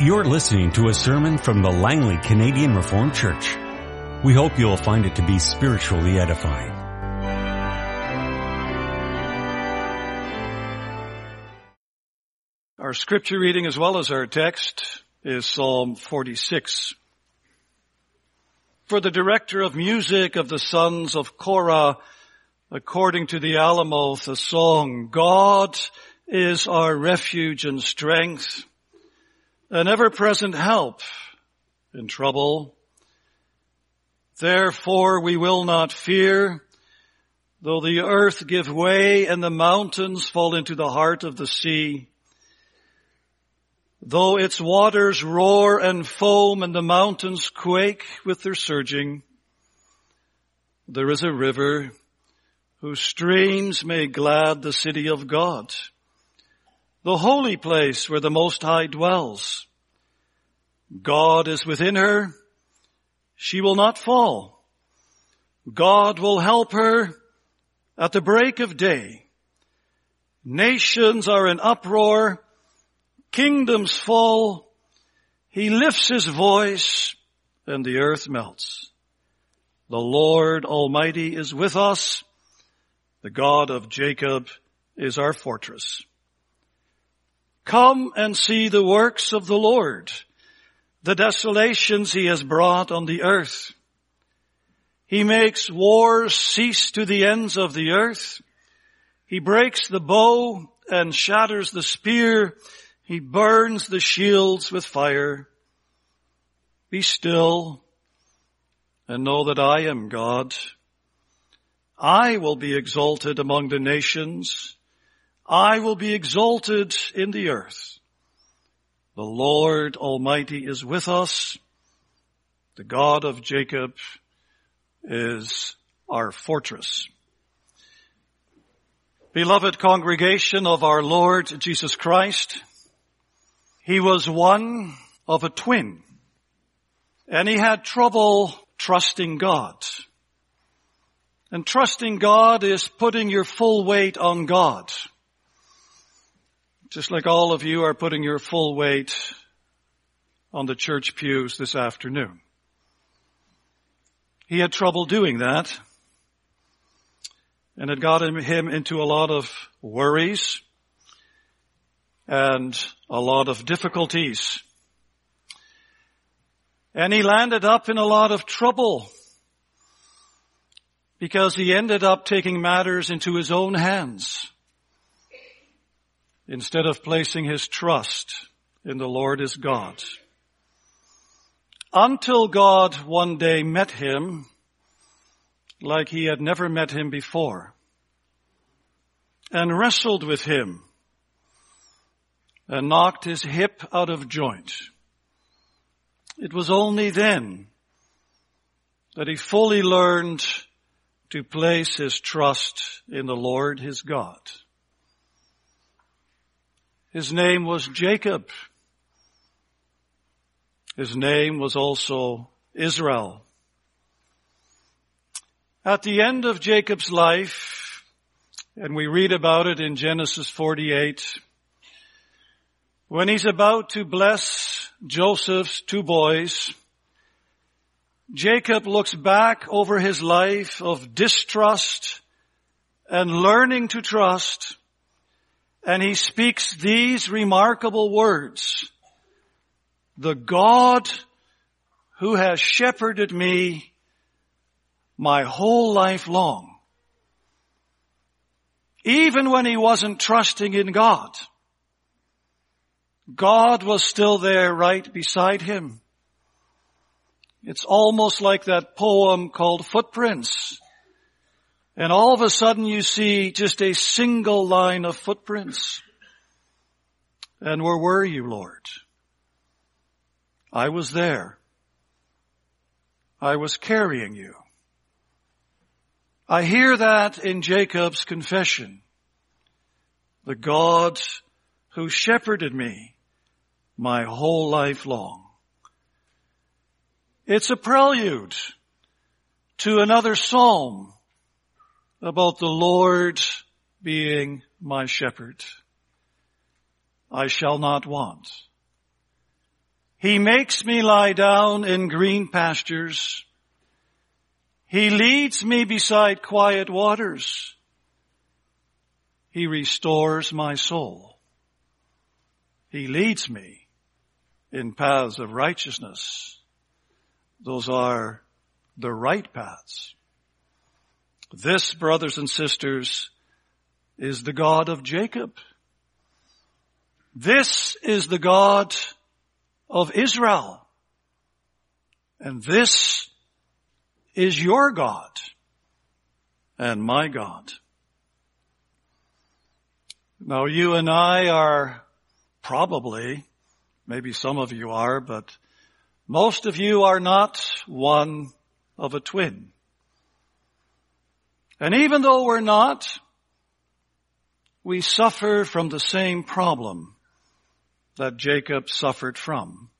You're listening to a sermon from the Langley Canadian Reformed Church. We hope you'll find it to be spiritually edifying. Our scripture reading as well as our text is Psalm 46. For the director of music of the sons of Korah, according to the Alamoth, a song, God is our refuge and strength, an ever-present help in trouble. Therefore we will not fear, though the earth give way and the mountains fall into the heart of the sea. Though its waters roar and foam and the mountains quake with their surging, there is a river whose streams may glad the city of God, the holy place where the Most High dwells. God is within her. She will not fall. God will help her at the break of day. Nations are in uproar Kingdoms fall. He lifts his voice and the earth melts. The Lord Almighty is with us. The God of Jacob is our fortress. Come and see the works of the Lord, the desolations he has brought on the earth. He makes wars cease to the ends of the earth. He breaks the bow and shatters the spear. He burns the shields with fire. Be still and know that I am God. I will be exalted among the nations. I will be exalted in the earth. The Lord Almighty is with us. The God of Jacob is our fortress. Beloved congregation of our Lord Jesus Christ, he was one of a twin and he had trouble trusting God. And trusting God is putting your full weight on God. Just like all of you are putting your full weight on the church pews this afternoon. He had trouble doing that. And it got him into a lot of worries and a lot of difficulties. And he landed up in a lot of trouble because he ended up taking matters into his own hands instead of placing his trust in the Lord his God. Until God one day met him like he had never met him before and wrestled with him and knocked his hip out of joint. It was only then that he fully learned to place his trust in the Lord his God. His name was Jacob. His name was also Israel. At the end of Jacob's life, and we read about it in Genesis 48, when he's about to bless Joseph's two boys, Jacob looks back over his life of distrust and learning to trust, and he speaks these remarkable words. The God who has shepherded me my whole life long, even when he wasn't trusting in God, God was still there right beside him. It's almost like that poem called Footprints. And all of a sudden you see just a single line of footprints. And where were you, Lord? I was there. I was carrying you. I hear that in Jacob's confession. The God who shepherded me my whole life long. It's a prelude to another psalm about the Lord being my shepherd. I shall not want. He makes me lie down in green pastures. He leads me beside quiet waters. He restores my soul. He leads me in paths of righteousness. Those are the right paths. This, brothers and sisters, is the God of Jacob. This is the God of Israel. And this is your God and my God. Now you and I are probably, maybe some of you are, but most of you are not one of a twin. And even though we're not, we suffer from the same problem that Jacob suffered from.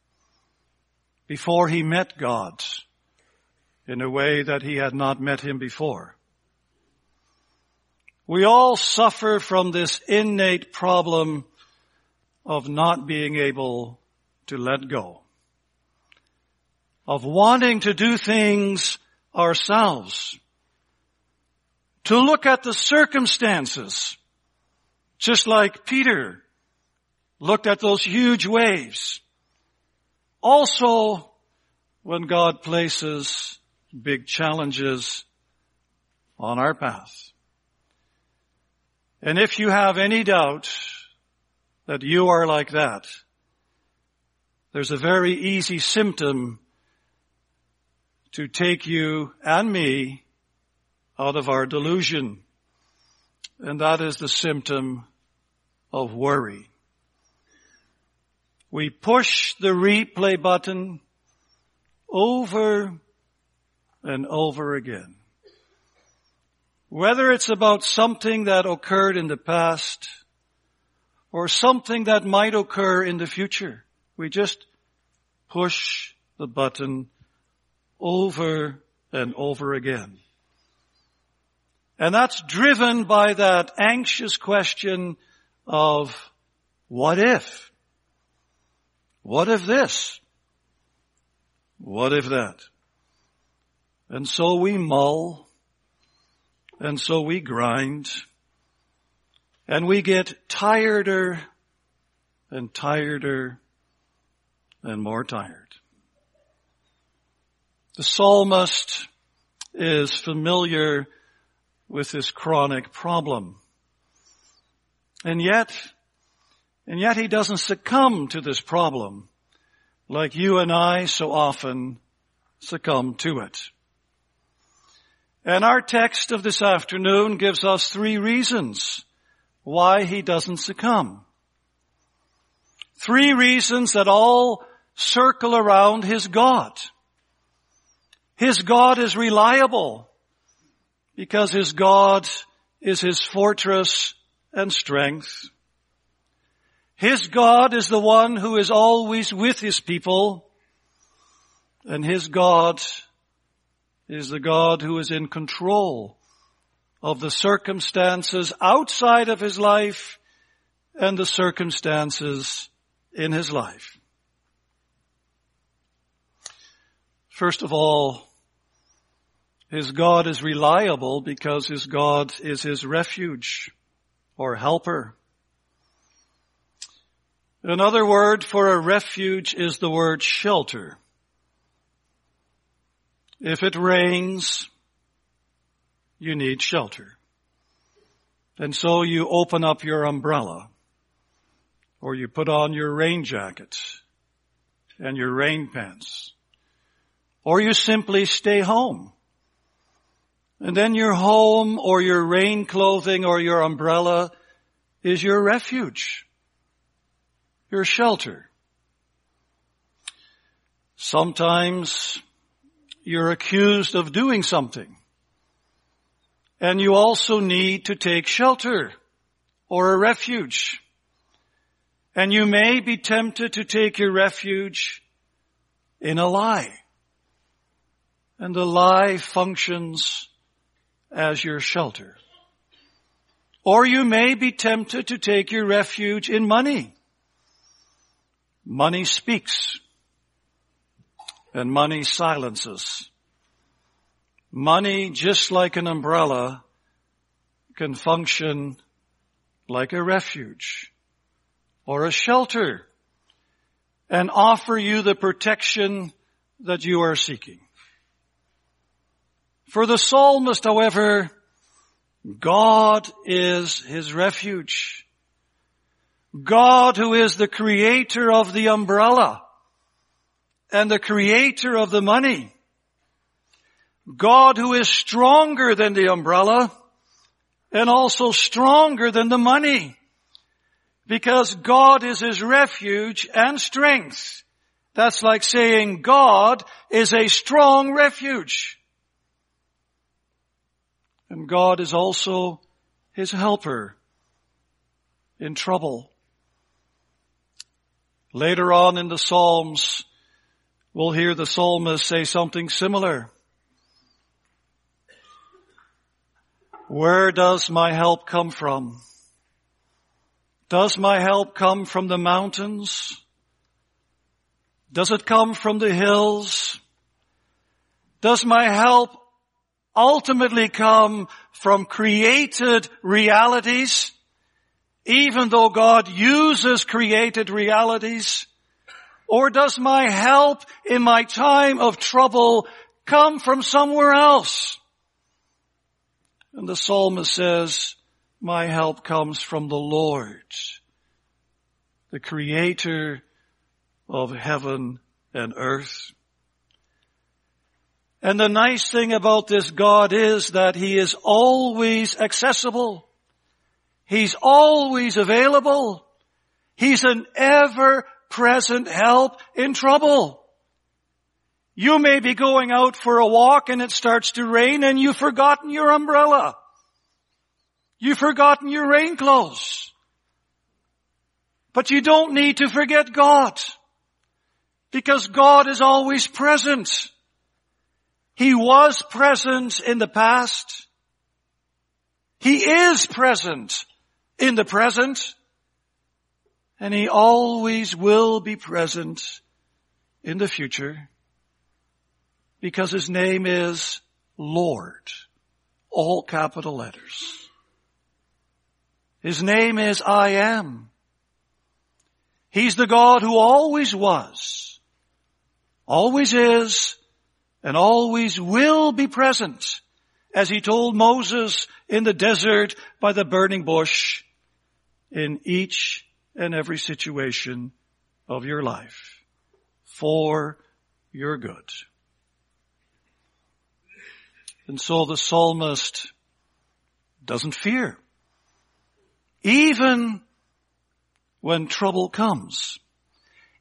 Before he met God in a way that he had not met him before. We all suffer from this innate problem of not being able to let go, of wanting to do things ourselves, to look at the circumstances, just like Peter looked at those huge waves. Also, when God places big challenges on our path. And if you have any doubt that you are like that, there's a very easy symptom to take you and me out of our delusion. And that is the symptom of worry. We push the replay button over and over again. Whether it's about something that occurred in the past or something that might occur in the future, we just push the button over and over again. And that's driven by that anxious question of what if? What if this? What if that? And so we mull, and so we grind, and we get tireder and tireder and more tired. The psalmist is familiar with this chronic problem. And yet, and yet he doesn't succumb to this problem like you and I so often succumb to it. And our text of this afternoon gives us three reasons why he doesn't succumb. Three reasons that all circle around his God. His God is reliable because his God is his fortress and strength. His God is the one who is always with his people and his God is the God who is in control of the circumstances outside of his life and the circumstances in his life. First of all, his God is reliable because his God is his refuge or helper. Another word for a refuge is the word shelter. If it rains, you need shelter. And so you open up your umbrella or you put on your rain jacket and your rain pants or you simply stay home. And then your home or your rain clothing or your umbrella is your refuge, your shelter. Sometimes you're accused of doing something. And you also need to take shelter or a refuge. And you may be tempted to take your refuge in a lie. And the lie functions as your shelter. Or you may be tempted to take your refuge in money. Money speaks and money silences. Money, just like an umbrella, can function like a refuge or a shelter and offer you the protection that you are seeking. For the psalmist, however, God is his refuge. God who is the creator of the umbrella and the creator of the money. God who is stronger than the umbrella and also stronger than the money. Because God is his refuge and strength. That's like saying God is a strong refuge. And God is also his helper in trouble. Later on in the Psalms, we'll hear the psalmist say something similar. Where does my help come from? Does my help come from the mountains? Does it come from the hills? Does my help ultimately come from created realities? Even though God uses created realities? Or does my help in my time of trouble come from somewhere else? And the psalmist says, my help comes from the Lord, the creator of heaven and earth. And the nice thing about this God is that He is always accessible. He's always available. He's an ever present help in trouble. You may be going out for a walk and it starts to rain and you've forgotten your umbrella. You've forgotten your rain clothes. But you don't need to forget God. Because God is always present. He was present in the past. He is present in the present. And He always will be present in the future because his name is Lord. All capital letters. His name is I am. He's the God who always was, always is, and always will be present, as he told Moses in the desert by the burning bush, in each and every situation of your life, for your good. And so the psalmist doesn't fear. Even when trouble comes.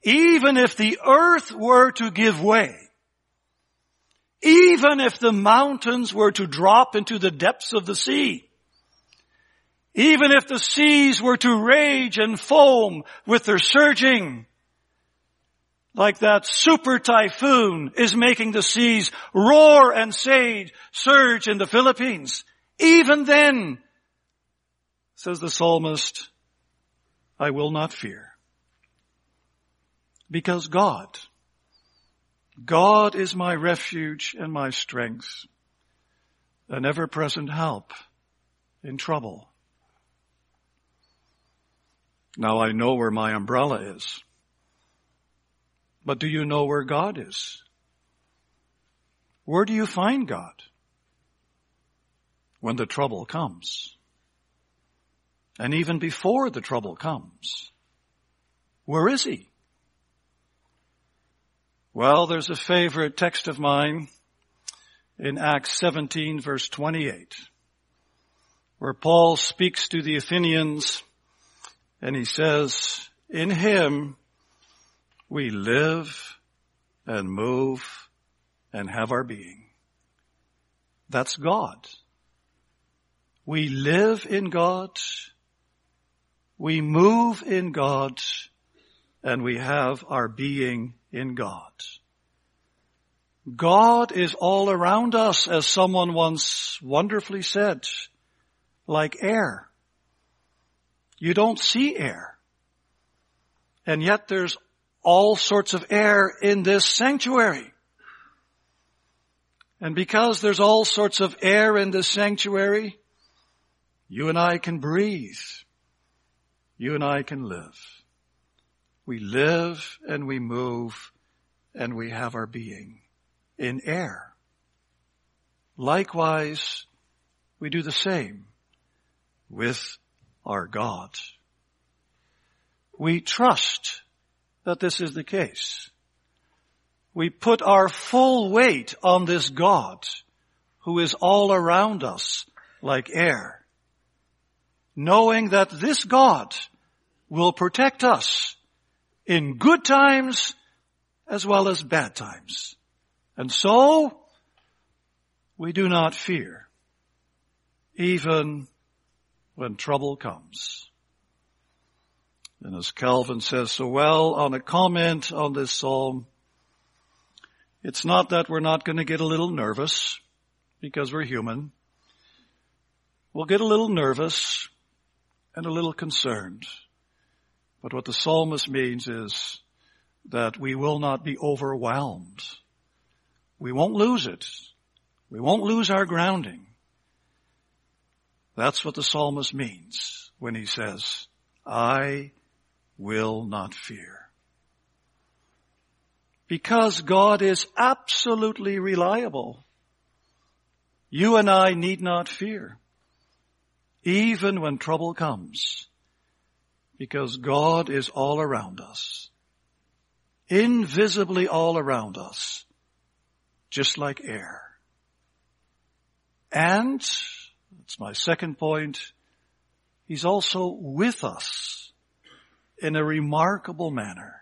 Even if the earth were to give way. Even if the mountains were to drop into the depths of the sea. Even if the seas were to rage and foam with their surging like that super typhoon is making the seas roar and sage, surge in the Philippines. Even then, says the psalmist, I will not fear. Because God, God is my refuge and my strength, an ever-present help in trouble. Now I know where my umbrella is. But do you know where God is? Where do you find God? When the trouble comes. And even before the trouble comes. Where is He? Well, there's a favorite text of mine in Acts 17 verse 28 where Paul speaks to the Athenians and he says, in Him we live and move and have our being. That's God. We live in God, we move in God, and we have our being in God. God is all around us, as someone once wonderfully said, like air. You don't see air. And yet there's all sorts of air in this sanctuary. And because there's all sorts of air in this sanctuary, you and I can breathe. You and I can live. We live and we move and we have our being in air. Likewise, we do the same with our God. We trust that this is the case. We put our full weight on this God who is all around us like air, knowing that this God will protect us in good times as well as bad times. And so, we do not fear, even when trouble comes. And as Calvin says so well on a comment on this psalm, it's not that we're not going to get a little nervous because we're human. We'll get a little nervous and a little concerned. But what the psalmist means is that we will not be overwhelmed. We won't lose it. We won't lose our grounding. That's what the psalmist means when he says, I will not fear. Because God is absolutely reliable. You and I need not fear. Even when trouble comes. Because God is all around us. Invisibly all around us. Just like air. And, that's my second point, He's also with us in a remarkable manner.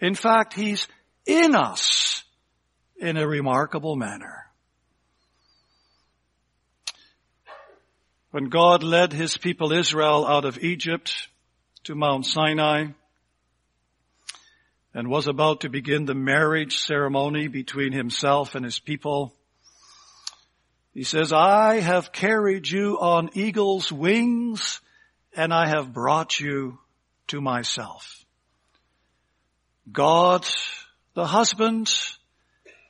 In fact, He's in us in a remarkable manner. When God led His people Israel out of Egypt to Mount Sinai and was about to begin the marriage ceremony between Himself and His people, he says, I have carried you on eagle's wings and I have brought you to myself. God, the husband,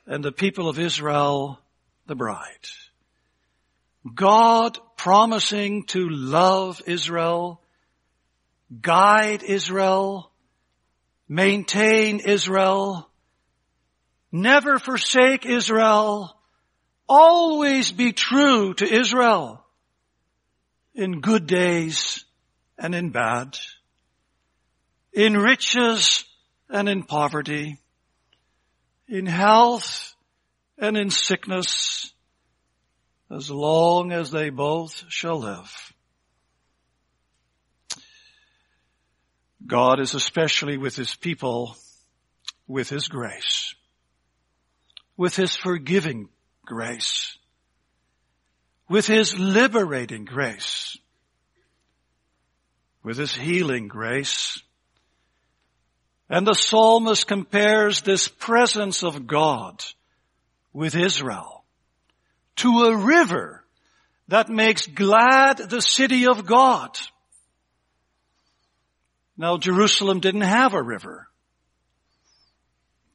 and the people of Israel, the bride. God promising to love Israel, guide Israel, maintain Israel, never forsake Israel, always be true to Israel in good days and in bad, in riches and in poverty, in health and in sickness, as long as they both shall live. God is especially with his people with his grace, with his forgiving grace, with His liberating grace, with His healing grace. And the psalmist compares this presence of God with Israel to a river that makes glad the city of God. Now Jerusalem didn't have a river.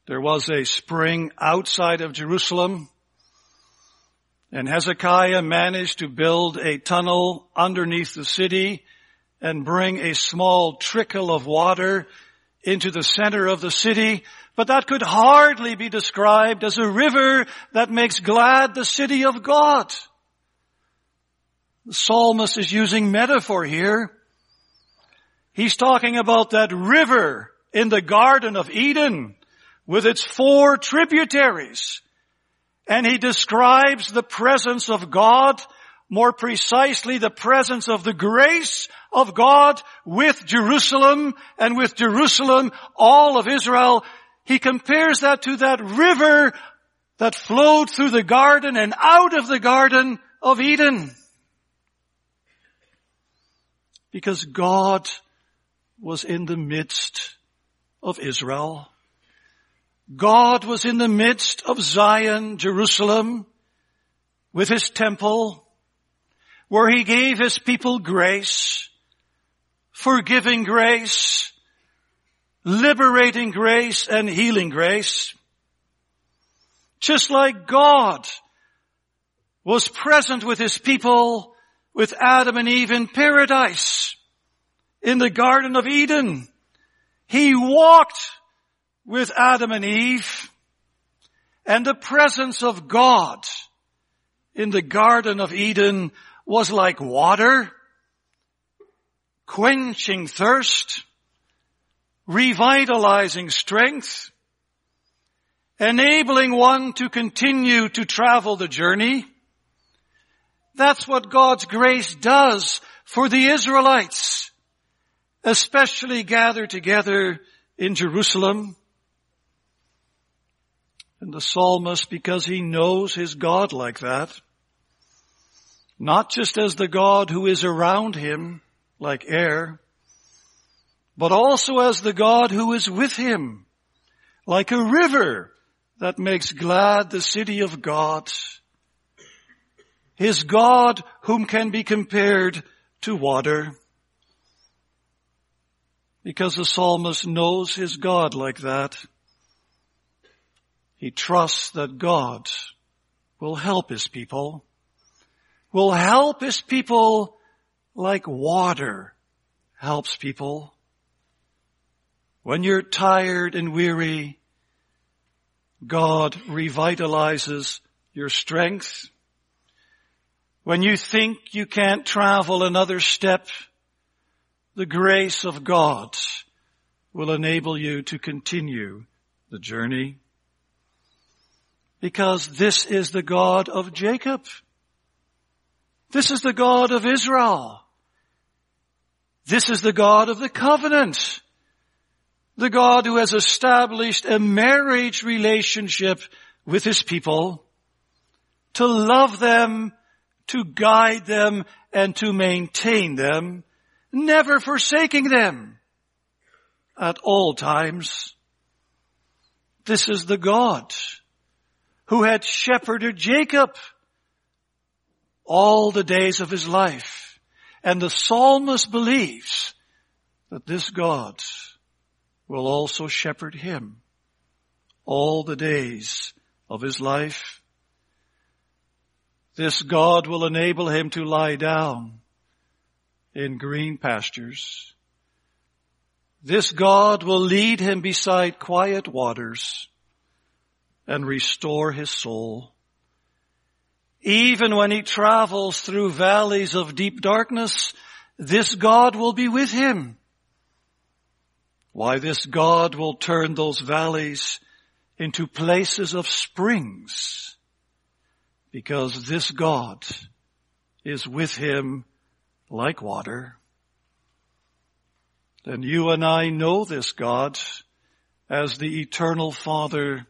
There was a spring outside of Jerusalem and Hezekiah managed to build a tunnel underneath the city and bring a small trickle of water into the center of the city, but that could hardly be described as a river that makes glad the city of God. The psalmist is using metaphor here. He's talking about that river in the Garden of Eden with its four tributaries and he describes the presence of God, more precisely the presence of the grace of God with Jerusalem and with Jerusalem, all of Israel. He compares that to that river that flowed through the garden and out of the garden of Eden. Because God was in the midst of Israel. God was in the midst of Zion, Jerusalem, with his temple, where he gave his people grace, forgiving grace, liberating grace, and healing grace. Just like God was present with his people, with Adam and Eve in paradise, in the Garden of Eden. He walked with Adam and Eve and the presence of God in the Garden of Eden was like water, quenching thirst, revitalizing strength, enabling one to continue to travel the journey. That's what God's grace does for the Israelites, especially gathered together in Jerusalem. And the psalmist, because he knows his God like that, not just as the God who is around him, like air, but also as the God who is with him, like a river that makes glad the city of God. His God whom can be compared to water. Because the psalmist knows his God like that. He trusts that God will help his people, will help his people like water helps people. When you're tired and weary, God revitalizes your strength. When you think you can't travel another step, the grace of God will enable you to continue the journey. Because this is the God of Jacob. This is the God of Israel. This is the God of the covenant. The God who has established a marriage relationship with his people to love them, to guide them, and to maintain them, never forsaking them at all times. This is the God who had shepherded Jacob all the days of his life. And the psalmist believes that this God will also shepherd him all the days of his life. This God will enable him to lie down in green pastures. This God will lead him beside quiet waters and restore his soul. Even when he travels through valleys of deep darkness, this God will be with him. Why this God will turn those valleys into places of springs. Because this God is with him like water. Then you and I know this God as the eternal Father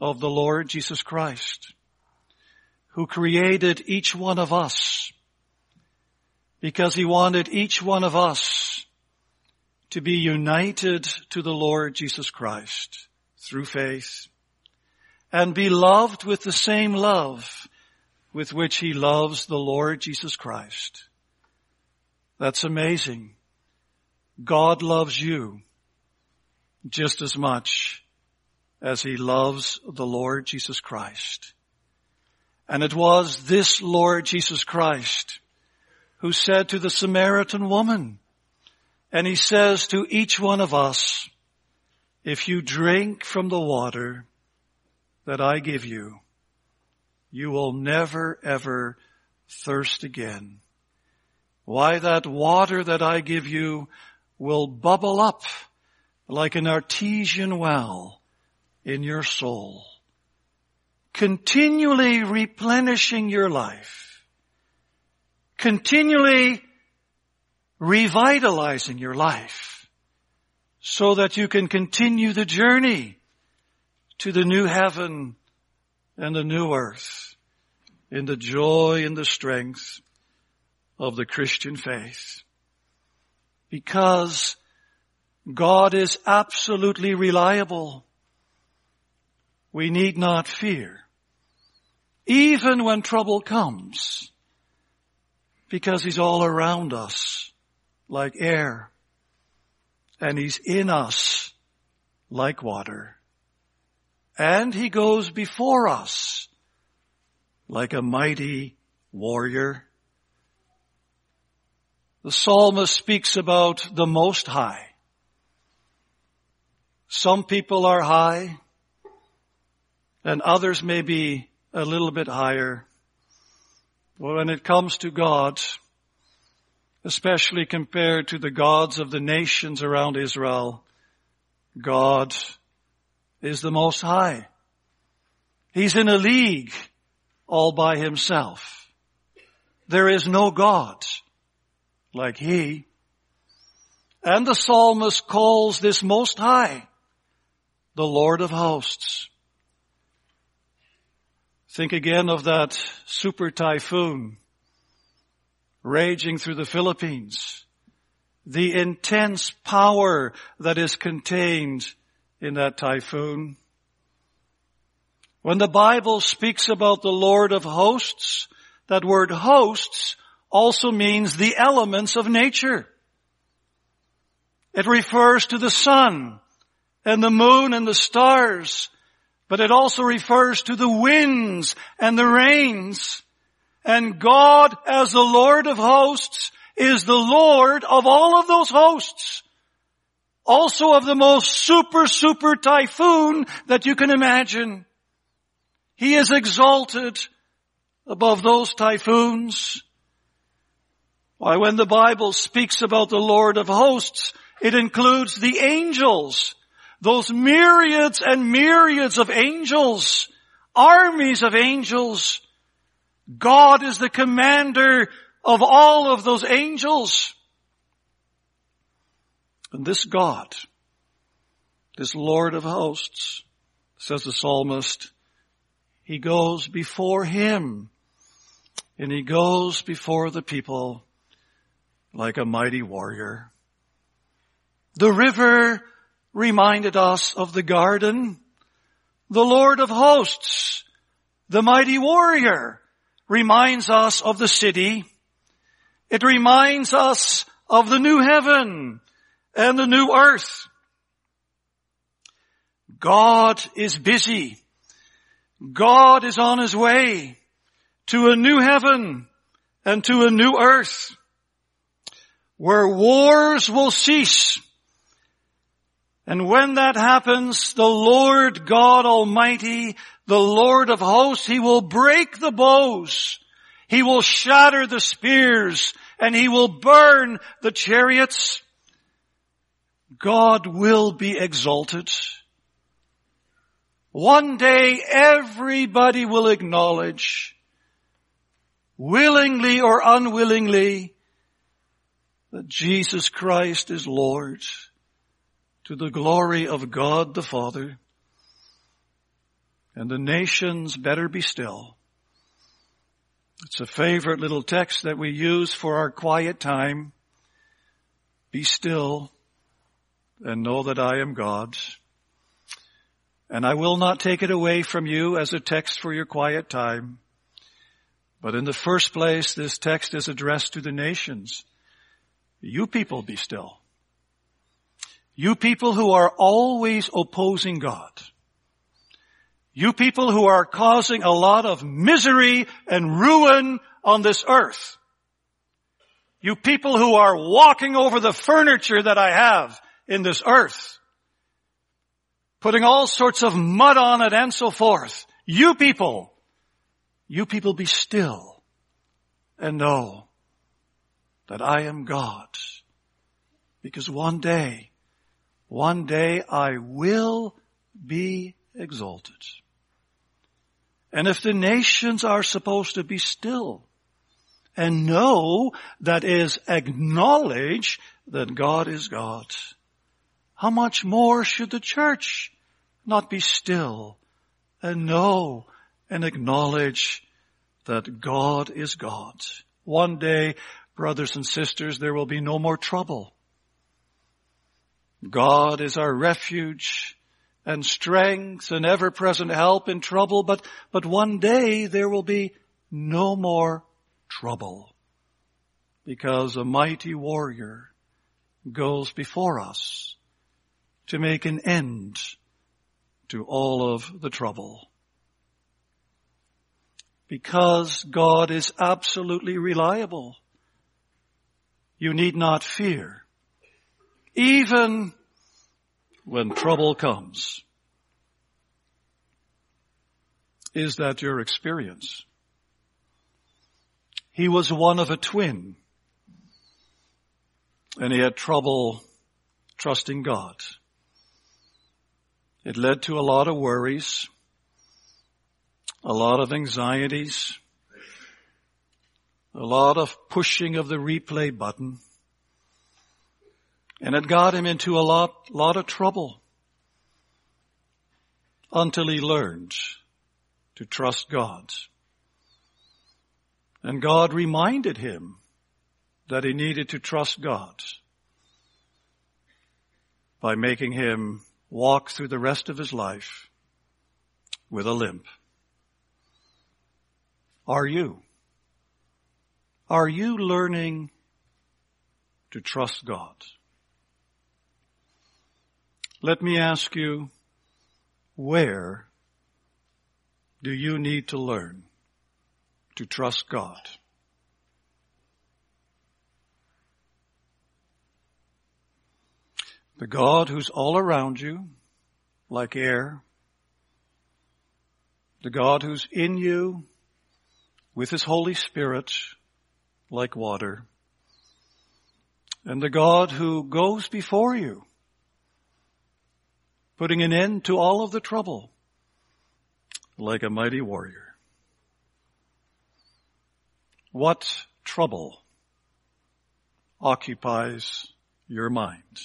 of the Lord Jesus Christ who created each one of us because he wanted each one of us to be united to the Lord Jesus Christ through faith and be loved with the same love with which he loves the Lord Jesus Christ. That's amazing. God loves you just as much as he loves the Lord Jesus Christ. And it was this Lord Jesus Christ who said to the Samaritan woman, and he says to each one of us, if you drink from the water that I give you, you will never ever thirst again. Why that water that I give you will bubble up like an artesian well in your soul. Continually replenishing your life, continually revitalizing your life so that you can continue the journey to the new heaven and the new earth in the joy and the strength of the Christian faith. Because God is absolutely reliable. We need not fear even when trouble comes, because He's all around us like air, and He's in us like water, and He goes before us like a mighty warrior. The psalmist speaks about the Most High. Some people are high and others may be a little bit higher. But when it comes to God, especially compared to the gods of the nations around Israel, God is the most high. He's in a league all by himself. There is no God like he. And the psalmist calls this most high the Lord of hosts. Think again of that super typhoon raging through the Philippines. The intense power that is contained in that typhoon. When the Bible speaks about the Lord of hosts, that word hosts also means the elements of nature. It refers to the sun and the moon and the stars, but it also refers to the winds and the rains. And God as the Lord of hosts is the Lord of all of those hosts. Also of the most super, super typhoon that you can imagine. He is exalted above those typhoons. Why, when the Bible speaks about the Lord of hosts, it includes the angels, those myriads and myriads of angels, armies of angels. God is the commander of all of those angels. And this God, this Lord of hosts, says the psalmist, he goes before him and he goes before the people like a mighty warrior. The river reminded us of the garden. The Lord of hosts, the mighty warrior, reminds us of the city. It reminds us of the new heaven and the new earth. God is busy. God is on his way to a new heaven and to a new earth where wars will cease. And when that happens, the Lord God Almighty, the Lord of hosts, He will break the bows. He will shatter the spears and He will burn the chariots. God will be exalted. One day everybody will acknowledge, willingly or unwillingly, that Jesus Christ is Lord to the glory of God the Father. And the nations better be still. It's a favorite little text that we use for our quiet time. Be still and know that I am God. And I will not take it away from you as a text for your quiet time. But in the first place, this text is addressed to the nations. You people be still. You people who are always opposing God. You people who are causing a lot of misery and ruin on this earth. You people who are walking over the furniture that I have in this earth. Putting all sorts of mud on it and so forth. You people, you people be still and know that I am God. Because one day, one day I will be exalted. And if the nations are supposed to be still and know that is acknowledge that God is God, how much more should the church not be still and know and acknowledge that God is God? One day brothers and sisters, there will be no more trouble. God is our refuge and strength and ever-present help in trouble, but, but one day there will be no more trouble because a mighty warrior goes before us to make an end to all of the trouble. because God is absolutely reliable. You need not fear, even when trouble comes. Is that your experience? He was one of a twin and he had trouble trusting God. It led to a lot of worries, a lot of anxieties, a lot of pushing of the replay button, and it got him into a lot, lot of trouble until he learned to trust God. And God reminded him that he needed to trust God by making him walk through the rest of his life with a limp. Are you? Are you learning to trust God? Let me ask you, where do you need to learn to trust God? The God who's all around you, like air. The God who's in you with His Holy Spirit, like water. And the God who goes before you, putting an end to all of the trouble, like a mighty warrior. What trouble occupies your mind?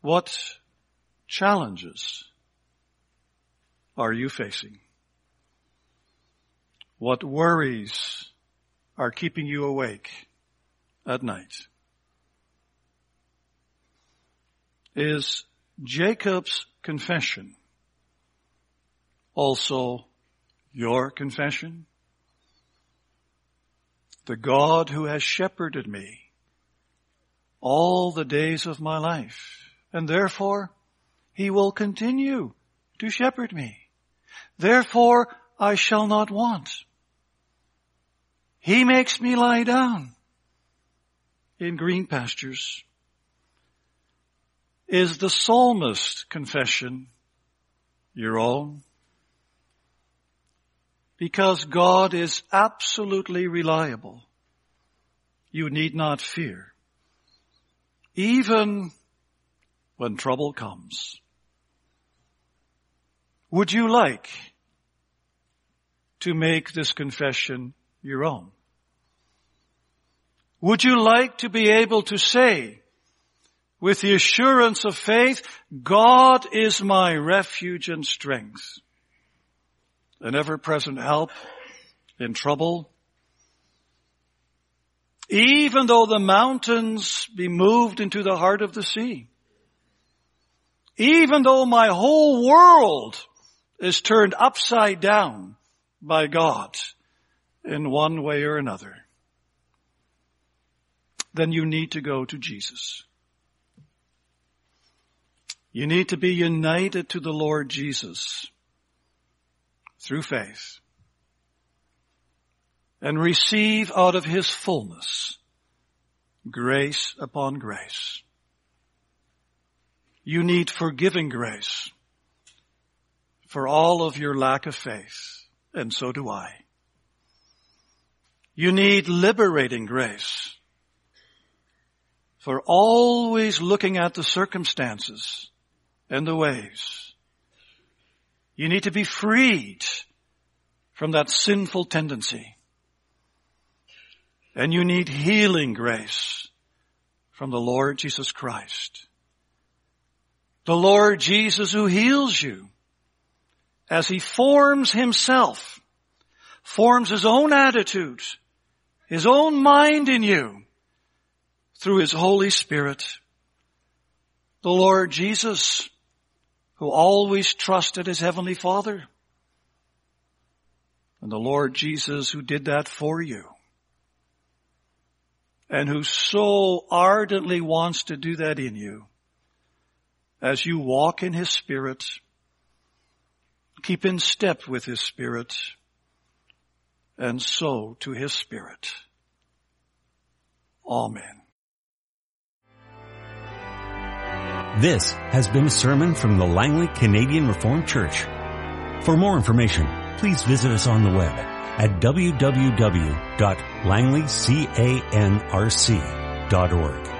What challenges are you facing? What worries are keeping you awake at night? Is Jacob's confession also your confession? The God who has shepherded me all the days of my life and therefore he will continue to shepherd me. Therefore I shall not want. He makes me lie down in green pastures. Is the psalmist confession your own? Because God is absolutely reliable. You need not fear. Even when trouble comes. Would you like to make this confession your own? Would you like to be able to say with the assurance of faith, God is my refuge and strength, an ever-present help in trouble? Even though the mountains be moved into the heart of the sea, even though my whole world is turned upside down by God in one way or another, then you need to go to Jesus. You need to be united to the Lord Jesus through faith and receive out of His fullness grace upon grace. You need forgiving grace for all of your lack of faith, and so do I. You need liberating grace for always looking at the circumstances and the ways. You need to be freed from that sinful tendency. And you need healing grace from the Lord Jesus Christ the Lord Jesus who heals you as he forms himself, forms his own attitude, his own mind in you through his Holy Spirit. The Lord Jesus who always trusted his heavenly Father. And the Lord Jesus who did that for you. And who so ardently wants to do that in you as you walk in His Spirit keep in step with His Spirit, and so to His Spirit. Amen. This has been a sermon from the Langley Canadian Reformed Church. For more information, please visit us on the web at www.langleycanrc.org.